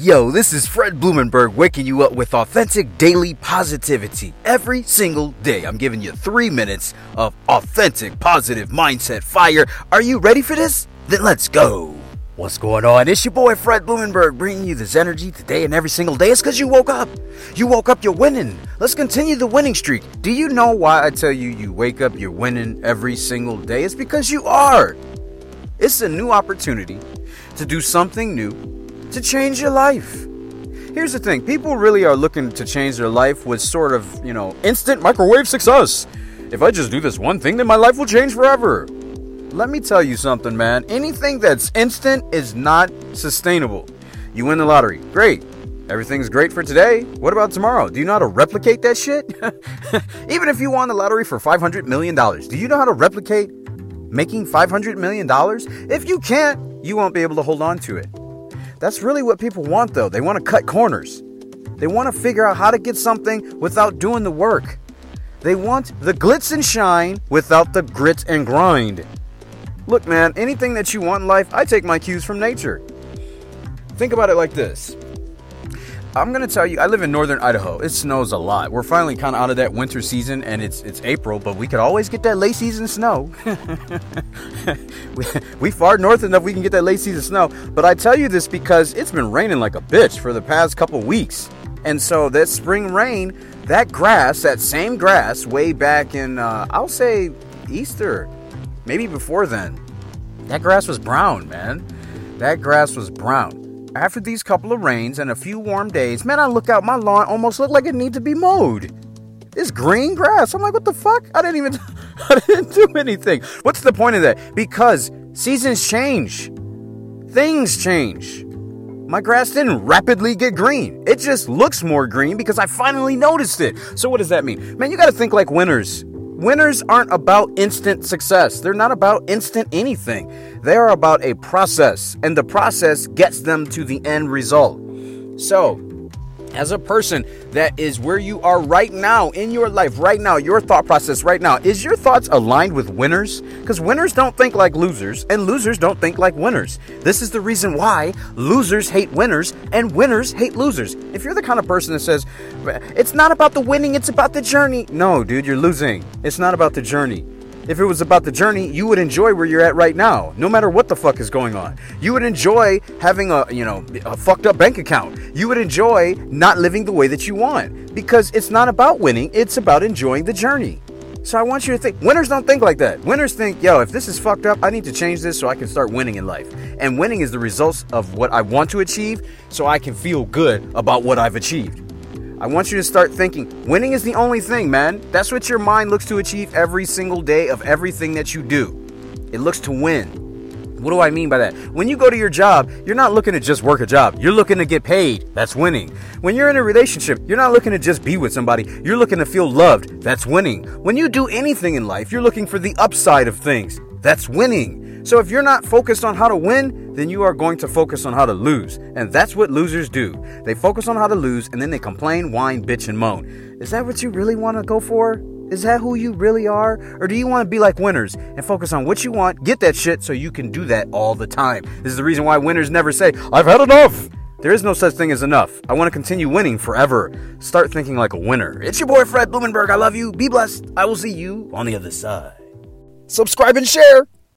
Yo, this is Fred Blumenberg waking you up with authentic daily positivity. Every single day, I'm giving you three minutes of authentic positive mindset fire. Are you ready for this? Then let's go. What's going on? It's your boy Fred Blumenberg bringing you this energy today and every single day. It's because you woke up. You woke up, you're winning. Let's continue the winning streak. Do you know why I tell you you wake up, you're winning every single day? It's because you are. It's a new opportunity to do something new to change your life. Here's the thing people really are looking to change their life with sort of, you know, instant microwave success. If I just do this one thing, then my life will change forever. Let me tell you something, man. Anything that's instant is not sustainable. You win the lottery. Great. Everything's great for today. What about tomorrow? Do you know how to replicate that shit? Even if you won the lottery for $500 million, do you know how to replicate making $500 million? If you can't, you won't be able to hold on to it. That's really what people want, though. They want to cut corners. They want to figure out how to get something without doing the work. They want the glitz and shine without the grit and grind. Look, man, anything that you want in life, I take my cues from nature. Think about it like this I'm gonna tell you, I live in northern Idaho. It snows a lot. We're finally kind of out of that winter season, and it's it's April, but we could always get that late season snow. we, we far north enough we can get that late season snow. But I tell you this because it's been raining like a bitch for the past couple weeks, and so that spring rain, that grass, that same grass, way back in uh, I'll say Easter, maybe before then, that grass was brown, man. That grass was brown after these couple of rains and a few warm days, man, I look out, my lawn almost looked like it needs to be mowed. It's green grass. I'm like, what the fuck? I didn't even, I didn't do anything. What's the point of that? Because seasons change, things change. My grass didn't rapidly get green. It just looks more green because I finally noticed it. So, what does that mean? Man, you gotta think like winners. Winners aren't about instant success. They're not about instant anything. They are about a process, and the process gets them to the end result. So, as a person that is where you are right now in your life, right now, your thought process right now, is your thoughts aligned with winners? Because winners don't think like losers, and losers don't think like winners. This is the reason why losers hate winners and winners hate losers. If you're the kind of person that says, it's not about the winning, it's about the journey. No, dude, you're losing. It's not about the journey. If it was about the journey, you would enjoy where you're at right now, no matter what the fuck is going on. You would enjoy having a, you know, a fucked up bank account. You would enjoy not living the way that you want because it's not about winning, it's about enjoying the journey. So I want you to think. Winners don't think like that. Winners think, yo, if this is fucked up, I need to change this so I can start winning in life. And winning is the results of what I want to achieve so I can feel good about what I've achieved. I want you to start thinking winning is the only thing, man. That's what your mind looks to achieve every single day of everything that you do. It looks to win. What do I mean by that? When you go to your job, you're not looking to just work a job. You're looking to get paid. That's winning. When you're in a relationship, you're not looking to just be with somebody. You're looking to feel loved. That's winning. When you do anything in life, you're looking for the upside of things. That's winning. So if you're not focused on how to win, then you are going to focus on how to lose. And that's what losers do. They focus on how to lose and then they complain, whine, bitch, and moan. Is that what you really want to go for? Is that who you really are? Or do you want to be like winners and focus on what you want, get that shit so you can do that all the time? This is the reason why winners never say, I've had enough. There is no such thing as enough. I want to continue winning forever. Start thinking like a winner. It's your boy Fred Blumenberg. I love you. Be blessed. I will see you on the other side. Subscribe and share.